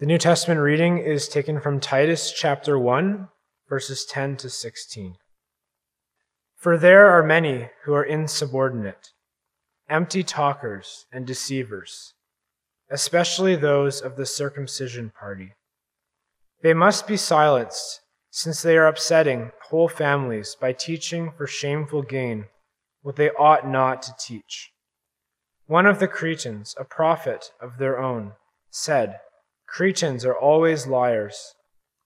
The New Testament reading is taken from Titus chapter 1, verses 10 to 16. For there are many who are insubordinate, empty talkers and deceivers, especially those of the circumcision party. They must be silenced, since they are upsetting whole families by teaching for shameful gain what they ought not to teach. One of the Cretans, a prophet of their own, said, Cretans are always liars,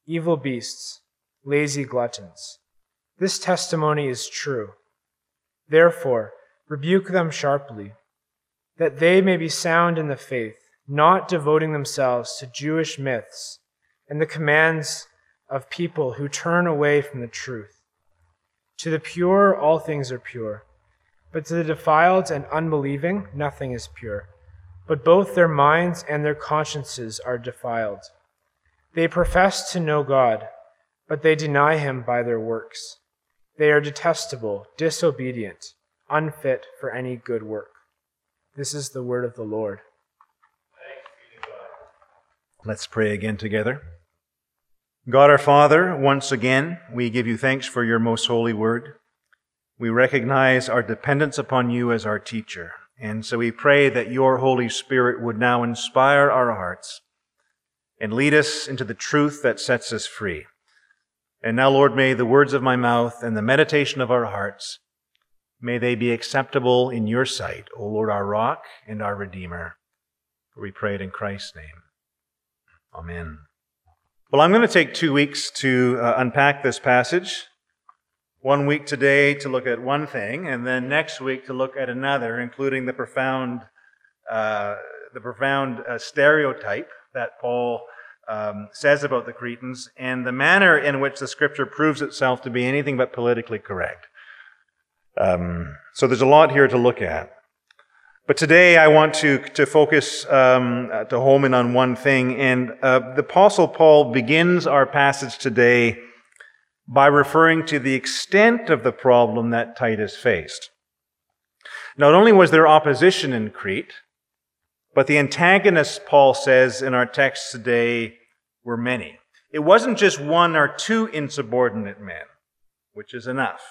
evil beasts, lazy gluttons. This testimony is true. Therefore, rebuke them sharply, that they may be sound in the faith, not devoting themselves to Jewish myths and the commands of people who turn away from the truth. To the pure, all things are pure, but to the defiled and unbelieving, nothing is pure but both their minds and their consciences are defiled. They profess to know God, but they deny him by their works. They are detestable, disobedient, unfit for any good work. This is the word of the Lord. Let's pray again together. God our Father, once again, we give you thanks for your most holy word. We recognize our dependence upon you as our teacher. And so we pray that your Holy Spirit would now inspire our hearts and lead us into the truth that sets us free. And now, Lord, may the words of my mouth and the meditation of our hearts, may they be acceptable in your sight, O Lord, our rock and our Redeemer. We pray it in Christ's name. Amen. Well, I'm going to take two weeks to uh, unpack this passage one week today to look at one thing, and then next week to look at another, including the profound, uh, the profound uh, stereotype that Paul um, says about the Cretans, and the manner in which the Scripture proves itself to be anything but politically correct. Um, so there's a lot here to look at. But today I want to, to focus um, uh, to home in on one thing, and uh, the Apostle Paul begins our passage today by referring to the extent of the problem that Titus faced. Not only was there opposition in Crete, but the antagonists, Paul says in our text today, were many. It wasn't just one or two insubordinate men, which is enough.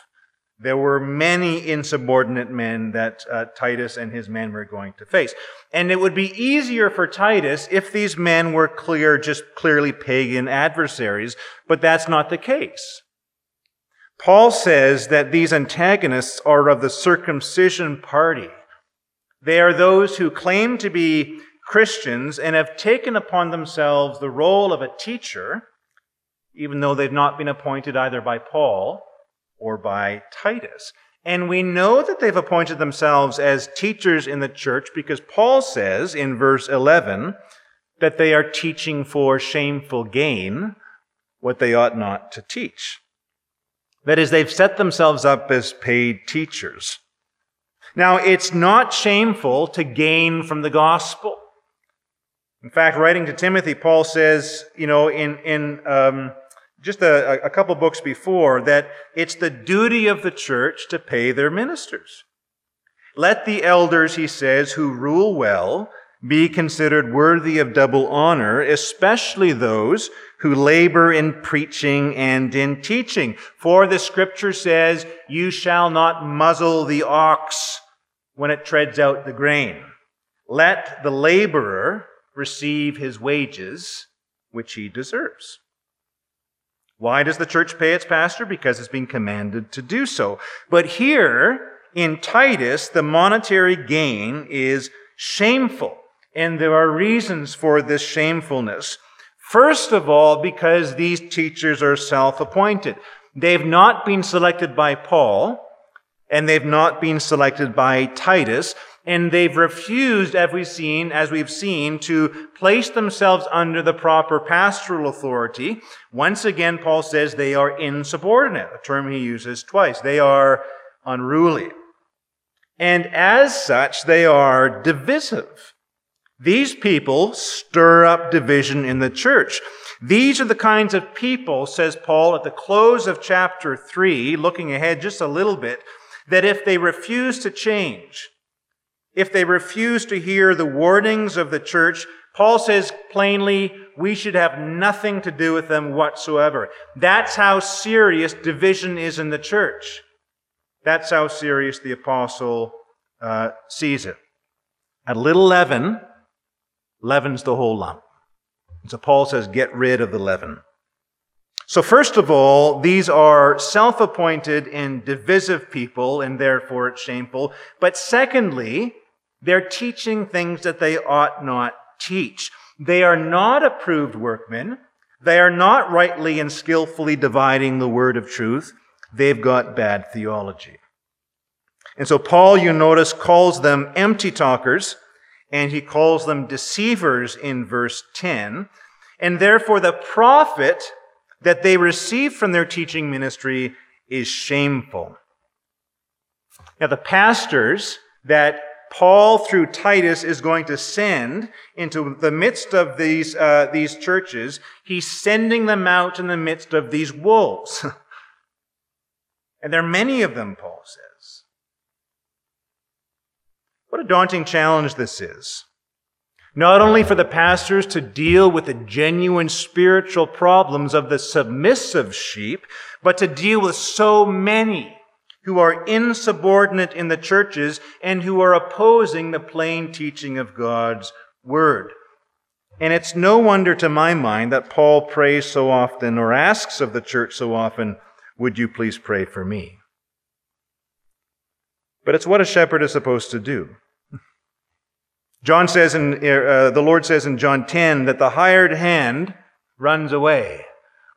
There were many insubordinate men that uh, Titus and his men were going to face. And it would be easier for Titus if these men were clear, just clearly pagan adversaries, but that's not the case. Paul says that these antagonists are of the circumcision party. They are those who claim to be Christians and have taken upon themselves the role of a teacher, even though they've not been appointed either by Paul or by Titus. And we know that they've appointed themselves as teachers in the church because Paul says in verse 11 that they are teaching for shameful gain what they ought not to teach. That is, they've set themselves up as paid teachers. Now, it's not shameful to gain from the gospel. In fact, writing to Timothy, Paul says, you know, in, in um, just a, a couple books before, that it's the duty of the church to pay their ministers. Let the elders, he says, who rule well, be considered worthy of double honor, especially those who labor in preaching and in teaching. For the scripture says, you shall not muzzle the ox when it treads out the grain. Let the laborer receive his wages, which he deserves. Why does the church pay its pastor? Because it's been commanded to do so. But here in Titus, the monetary gain is shameful. And there are reasons for this shamefulness. First of all, because these teachers are self appointed. They've not been selected by Paul, and they've not been selected by Titus, and they've refused, as we've seen, as we've seen, to place themselves under the proper pastoral authority. Once again, Paul says they are insubordinate, a term he uses twice. They are unruly. And as such, they are divisive. These people stir up division in the church. These are the kinds of people, says Paul at the close of chapter 3, looking ahead just a little bit, that if they refuse to change, if they refuse to hear the warnings of the church, Paul says plainly, we should have nothing to do with them whatsoever. That's how serious division is in the church. That's how serious the apostle uh, sees it. A little leaven leavens the whole lump. And so Paul says, get rid of the leaven. So, first of all, these are self appointed and divisive people, and therefore it's shameful. But secondly, they're teaching things that they ought not teach. They are not approved workmen. They are not rightly and skillfully dividing the word of truth. They've got bad theology. And so Paul, you notice, calls them empty talkers, and he calls them deceivers in verse 10. And therefore, the profit that they receive from their teaching ministry is shameful. Now, the pastors that Paul, through Titus, is going to send into the midst of these, uh, these churches. He's sending them out in the midst of these wolves. and there are many of them, Paul says. What a daunting challenge this is. Not only for the pastors to deal with the genuine spiritual problems of the submissive sheep, but to deal with so many who are insubordinate in the churches and who are opposing the plain teaching of God's word. And it's no wonder to my mind that Paul prays so often or asks of the church so often, Would you please pray for me? But it's what a shepherd is supposed to do. John says in, uh, the Lord says in John 10 that the hired hand runs away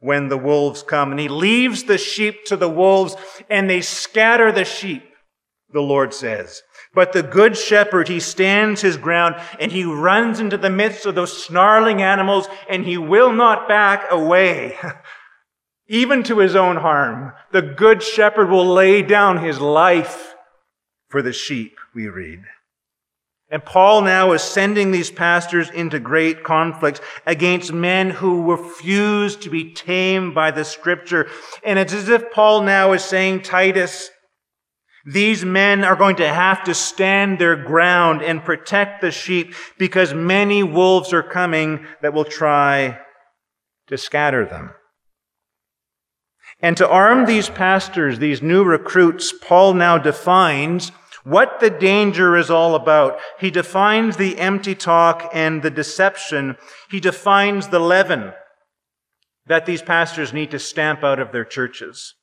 when the wolves come. And he leaves the sheep to the wolves and they scatter the sheep, the Lord says. But the good shepherd, he stands his ground and he runs into the midst of those snarling animals and he will not back away. Even to his own harm. The good shepherd will lay down his life for the sheep, we read. And Paul now is sending these pastors into great conflicts against men who refuse to be tamed by the scripture. And it's as if Paul now is saying, Titus, these men are going to have to stand their ground and protect the sheep because many wolves are coming that will try to scatter them. And to arm these pastors, these new recruits, Paul now defines what the danger is all about. He defines the empty talk and the deception. He defines the leaven that these pastors need to stamp out of their churches.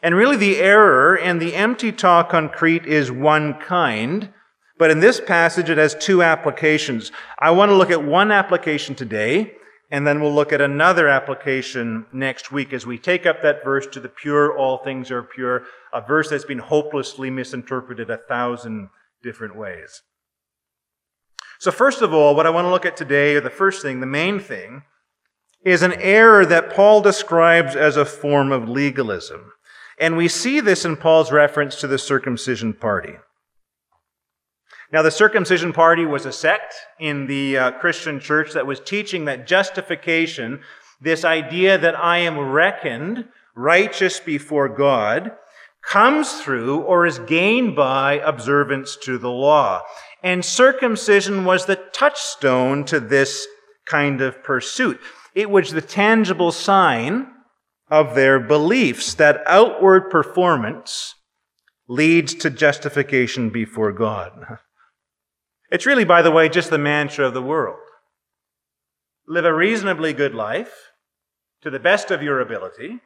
And really, the error and the empty talk on Crete is one kind, but in this passage, it has two applications. I want to look at one application today, and then we'll look at another application next week as we take up that verse to the pure, all things are pure, a verse that's been hopelessly misinterpreted a thousand different ways. So, first of all, what I want to look at today, or the first thing, the main thing, is an error that Paul describes as a form of legalism. And we see this in Paul's reference to the circumcision party. Now, the circumcision party was a sect in the uh, Christian church that was teaching that justification, this idea that I am reckoned righteous before God, comes through or is gained by observance to the law. And circumcision was the touchstone to this kind of pursuit. It was the tangible sign of their beliefs that outward performance leads to justification before God. It's really, by the way, just the mantra of the world. Live a reasonably good life to the best of your ability,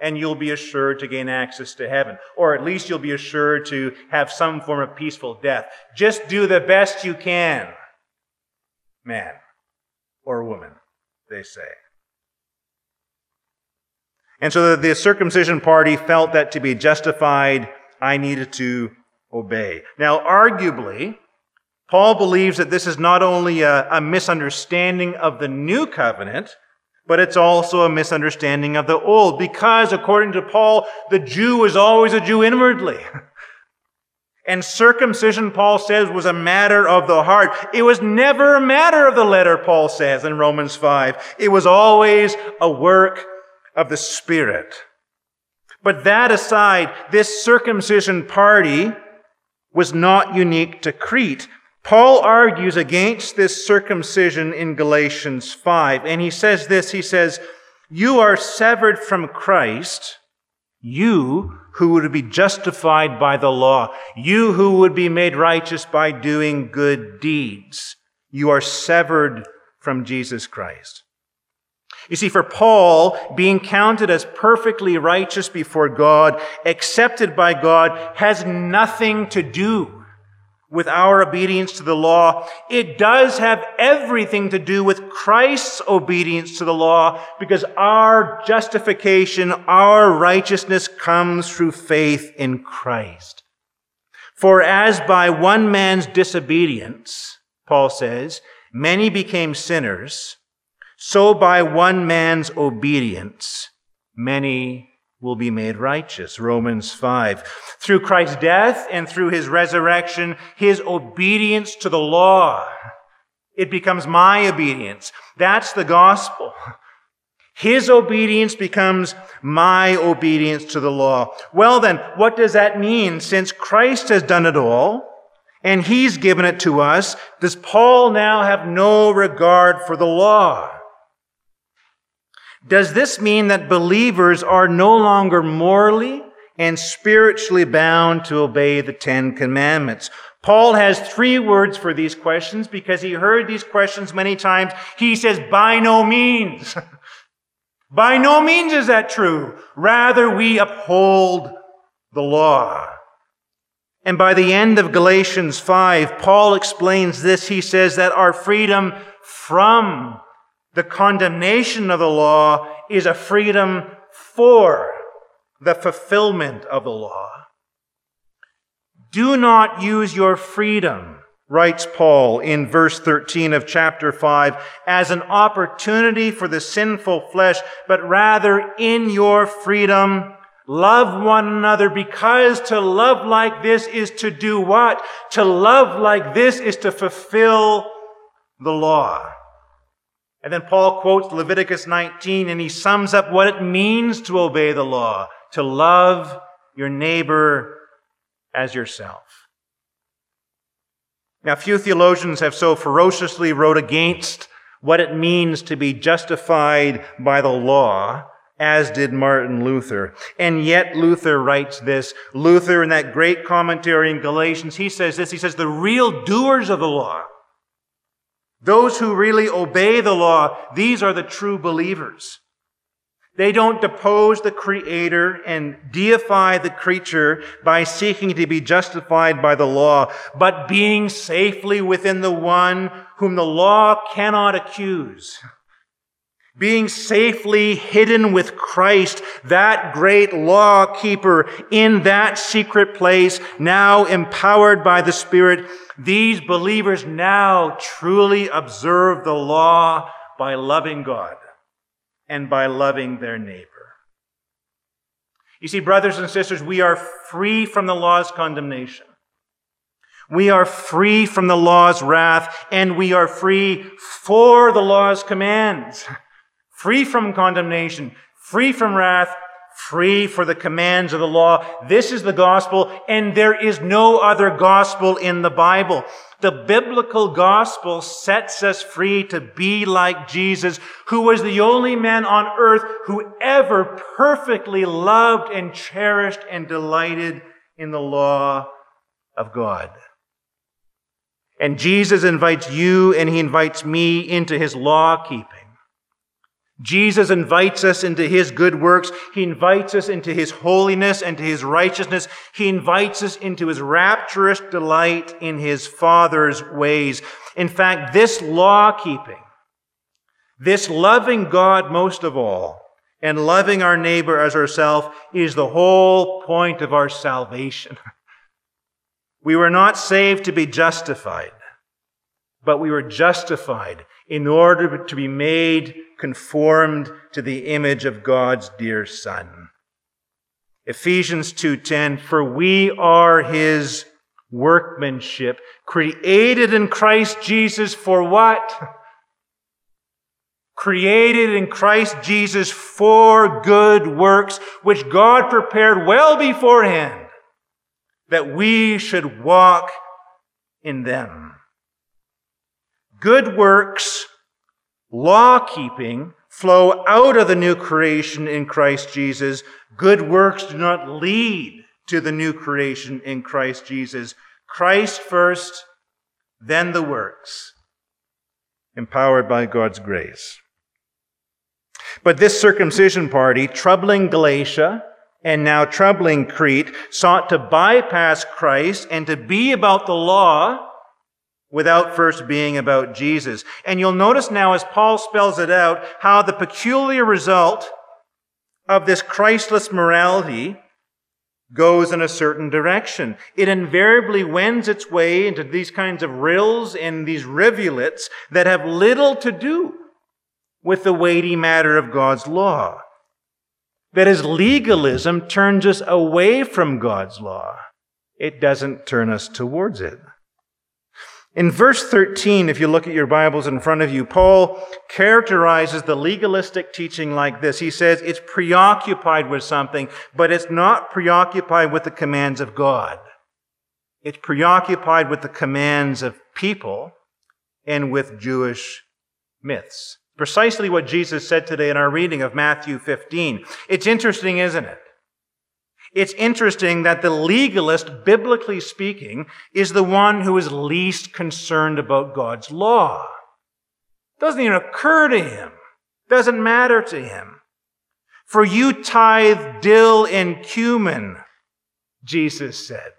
and you'll be assured to gain access to heaven. Or at least you'll be assured to have some form of peaceful death. Just do the best you can, man or woman, they say. And so the circumcision party felt that to be justified, I needed to obey. Now, arguably, Paul believes that this is not only a, a, misunderstanding of the new covenant, but it's also a misunderstanding of the old, because according to Paul, the Jew is always a Jew inwardly. And circumcision, Paul says, was a matter of the heart. It was never a matter of the letter, Paul says in Romans 5. It was always a work of the Spirit. But that aside, this circumcision party was not unique to Crete. Paul argues against this circumcision in Galatians 5, and he says this he says, You are severed from Christ, you who would be justified by the law, you who would be made righteous by doing good deeds. You are severed from Jesus Christ. You see, for Paul, being counted as perfectly righteous before God, accepted by God, has nothing to do with our obedience to the law. It does have everything to do with Christ's obedience to the law because our justification, our righteousness comes through faith in Christ. For as by one man's disobedience, Paul says, many became sinners, so by one man's obedience, many will be made righteous. Romans 5. Through Christ's death and through his resurrection, his obedience to the law, it becomes my obedience. That's the gospel. His obedience becomes my obedience to the law. Well then, what does that mean? Since Christ has done it all, and he's given it to us, does Paul now have no regard for the law? Does this mean that believers are no longer morally and spiritually bound to obey the Ten Commandments? Paul has three words for these questions because he heard these questions many times. He says, by no means. by no means is that true. Rather, we uphold the law. And by the end of Galatians 5, Paul explains this. He says that our freedom from the condemnation of the law is a freedom for the fulfillment of the law. Do not use your freedom, writes Paul in verse 13 of chapter 5, as an opportunity for the sinful flesh, but rather in your freedom, love one another because to love like this is to do what? To love like this is to fulfill the law. And then Paul quotes Leviticus 19 and he sums up what it means to obey the law, to love your neighbor as yourself. Now, few theologians have so ferociously wrote against what it means to be justified by the law as did Martin Luther. And yet Luther writes this. Luther in that great commentary in Galatians, he says this. He says, the real doers of the law those who really obey the law, these are the true believers. They don't depose the Creator and deify the creature by seeking to be justified by the law, but being safely within the one whom the law cannot accuse being safely hidden with Christ, that great law keeper in that secret place, now empowered by the Spirit, these believers now truly observe the law by loving God and by loving their neighbor. You see, brothers and sisters, we are free from the law's condemnation. We are free from the law's wrath, and we are free for the law's commands free from condemnation, free from wrath, free for the commands of the law. This is the gospel, and there is no other gospel in the Bible. The biblical gospel sets us free to be like Jesus, who was the only man on earth who ever perfectly loved and cherished and delighted in the law of God. And Jesus invites you and he invites me into his law keeping. Jesus invites us into his good works. He invites us into his holiness and to his righteousness. He invites us into his rapturous delight in his Father's ways. In fact, this law keeping, this loving God most of all, and loving our neighbor as ourselves is the whole point of our salvation. We were not saved to be justified, but we were justified in order to be made conformed to the image of God's dear Son. Ephesians 2:10 For we are his workmanship created in Christ Jesus for what? Created in Christ Jesus for good works which God prepared well beforehand that we should walk in them. Good works, law keeping, flow out of the new creation in Christ Jesus. Good works do not lead to the new creation in Christ Jesus. Christ first, then the works, empowered by God's grace. But this circumcision party, troubling Galatia and now troubling Crete, sought to bypass Christ and to be about the law without first being about Jesus. And you'll notice now as Paul spells it out how the peculiar result of this Christless morality goes in a certain direction. It invariably wends its way into these kinds of rills and these rivulets that have little to do with the weighty matter of God's law. That is, legalism turns us away from God's law. It doesn't turn us towards it. In verse 13, if you look at your Bibles in front of you, Paul characterizes the legalistic teaching like this. He says it's preoccupied with something, but it's not preoccupied with the commands of God. It's preoccupied with the commands of people and with Jewish myths. Precisely what Jesus said today in our reading of Matthew 15. It's interesting, isn't it? It's interesting that the legalist, biblically speaking, is the one who is least concerned about God's law. Doesn't even occur to him. Doesn't matter to him. For you tithe dill and cumin, Jesus said.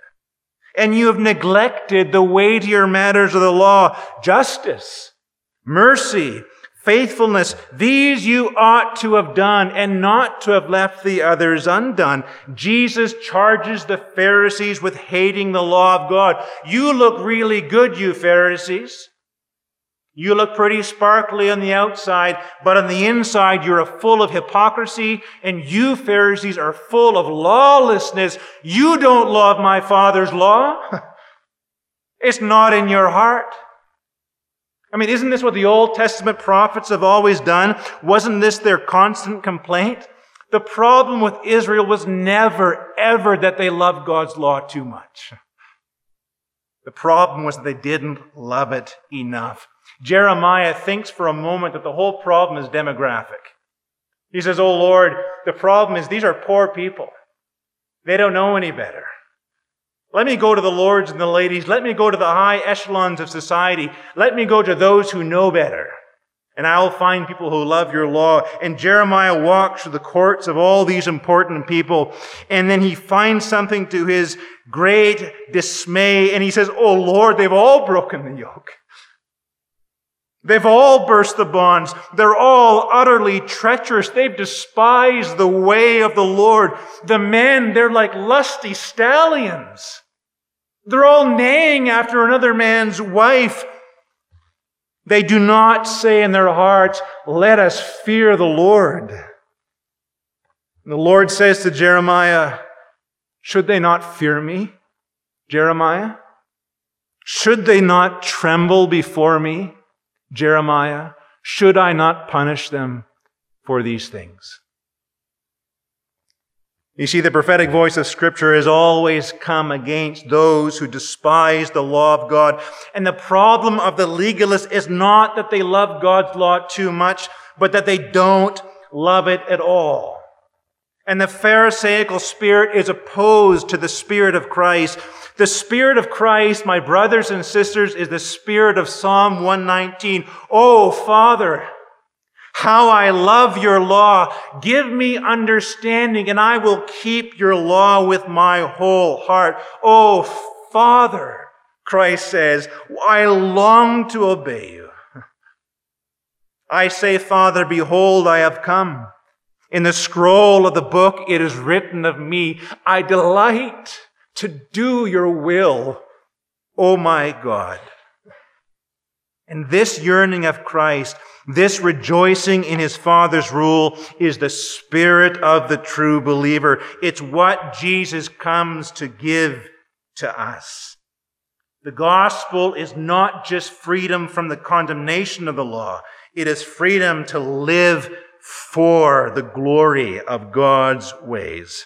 And you have neglected the weightier matters of the law, justice, mercy, faithfulness. These you ought to have done and not to have left the others undone. Jesus charges the Pharisees with hating the law of God. You look really good, you Pharisees. You look pretty sparkly on the outside, but on the inside you're full of hypocrisy, and you Pharisees are full of lawlessness. You don't love my Father's law. it's not in your heart. I mean, isn't this what the Old Testament prophets have always done? Wasn't this their constant complaint? The problem with Israel was never, ever that they loved God's law too much. The problem was they didn't love it enough. Jeremiah thinks for a moment that the whole problem is demographic. He says, Oh Lord, the problem is these are poor people. They don't know any better. Let me go to the lords and the ladies. Let me go to the high echelons of society. Let me go to those who know better. And I'll find people who love your law. And Jeremiah walks through the courts of all these important people. And then he finds something to his great dismay. And he says, Oh Lord, they've all broken the yoke. They've all burst the bonds. They're all utterly treacherous. They've despised the way of the Lord. The men, they're like lusty stallions. They're all neighing after another man's wife. They do not say in their hearts, let us fear the Lord. And the Lord says to Jeremiah, should they not fear me, Jeremiah? Should they not tremble before me, Jeremiah? Should I not punish them for these things? You see, the prophetic voice of Scripture has always come against those who despise the law of God. And the problem of the legalists is not that they love God's law too much, but that they don't love it at all. And the Pharisaical spirit is opposed to the Spirit of Christ. The Spirit of Christ, my brothers and sisters, is the Spirit of Psalm 119. Oh, Father, how I love your law. Give me understanding and I will keep your law with my whole heart. Oh, Father, Christ says, I long to obey you. I say, Father, behold, I have come. In the scroll of the book, it is written of me, I delight to do your will, O my God. And this yearning of Christ, this rejoicing in his Father's rule is the spirit of the true believer. It's what Jesus comes to give to us. The gospel is not just freedom from the condemnation of the law. It is freedom to live for the glory of God's ways.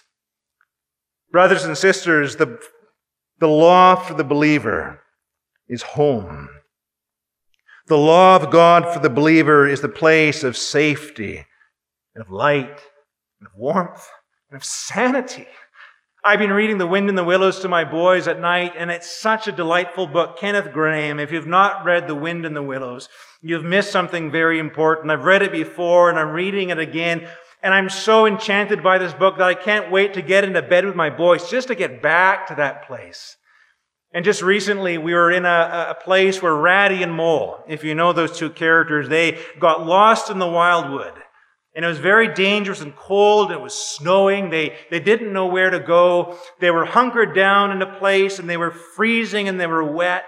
Brothers and sisters, the, the law for the believer is home. The law of God for the believer is the place of safety and of light and of warmth and of sanity. I've been reading The Wind in the Willows to my boys at night, and it's such a delightful book. Kenneth Grahame, if you've not read The Wind in the Willows, you've missed something very important. I've read it before, and I'm reading it again, and I'm so enchanted by this book that I can't wait to get into bed with my boys just to get back to that place. And just recently, we were in a, a place where Ratty and Mole, if you know those two characters, they got lost in the wildwood. And it was very dangerous and cold. It was snowing. They, they didn't know where to go. They were hunkered down in a place and they were freezing and they were wet.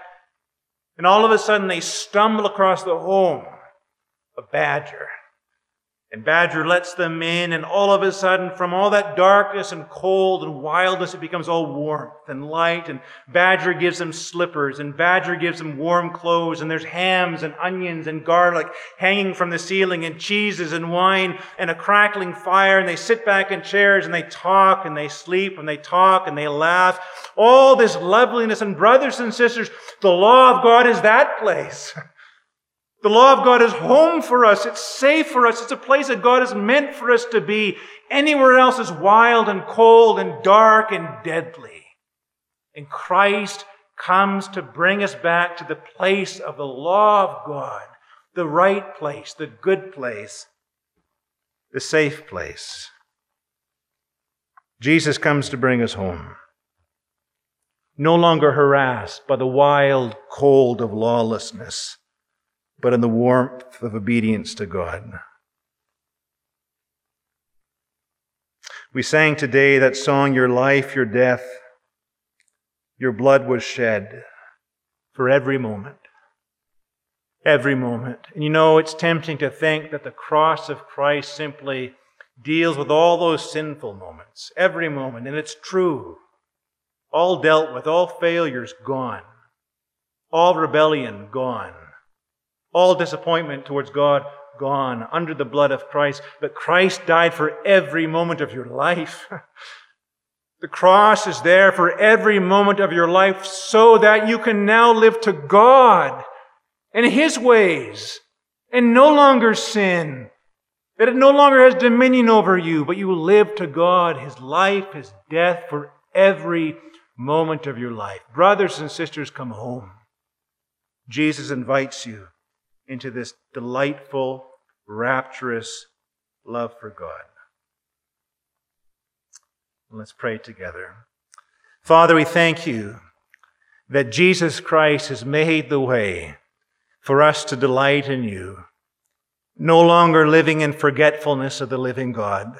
And all of a sudden they stumble across the home of Badger. And Badger lets them in, and all of a sudden, from all that darkness and cold and wildness, it becomes all warmth and light. And Badger gives them slippers, and Badger gives them warm clothes, and there's hams and onions and garlic hanging from the ceiling, and cheeses and wine and a crackling fire. And they sit back in chairs and they talk and they sleep and they talk and they laugh. All this loveliness. And brothers and sisters, the law of God is that place. The law of God is home for us. It's safe for us. It's a place that God has meant for us to be. Anywhere else is wild and cold and dark and deadly. And Christ comes to bring us back to the place of the law of God, the right place, the good place, the safe place. Jesus comes to bring us home. No longer harassed by the wild cold of lawlessness but in the warmth of obedience to God. We sang today that song, Your Life, Your Death, Your Blood was shed for every moment. Every moment. And you know, it's tempting to think that the cross of Christ simply deals with all those sinful moments, every moment. And it's true. All dealt with, all failures gone, all rebellion gone. All disappointment towards God gone under the blood of Christ. But Christ died for every moment of your life. the cross is there for every moment of your life so that you can now live to God and His ways and no longer sin. That it no longer has dominion over you, but you live to God, His life, His death for every moment of your life. Brothers and sisters, come home. Jesus invites you into this delightful, rapturous love for God. Let's pray together. Father, we thank you that Jesus Christ has made the way for us to delight in you, no longer living in forgetfulness of the living God,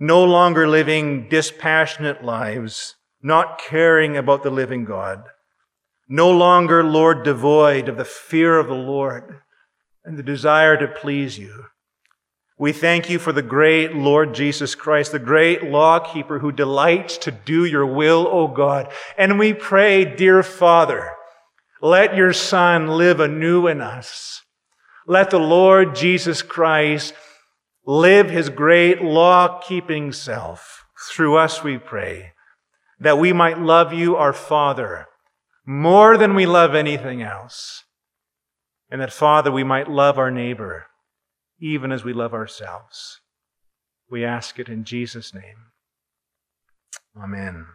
no longer living dispassionate lives, not caring about the living God no longer, Lord, devoid of the fear of the Lord and the desire to please you. We thank you for the great Lord Jesus Christ, the great lawkeeper who delights to do your will, O God. And we pray, dear Father, let your Son live anew in us. Let the Lord Jesus Christ live his great law keeping self through us, we pray, that we might love you, our Father more than we love anything else. And that, Father, we might love our neighbor even as we love ourselves. We ask it in Jesus' name. Amen.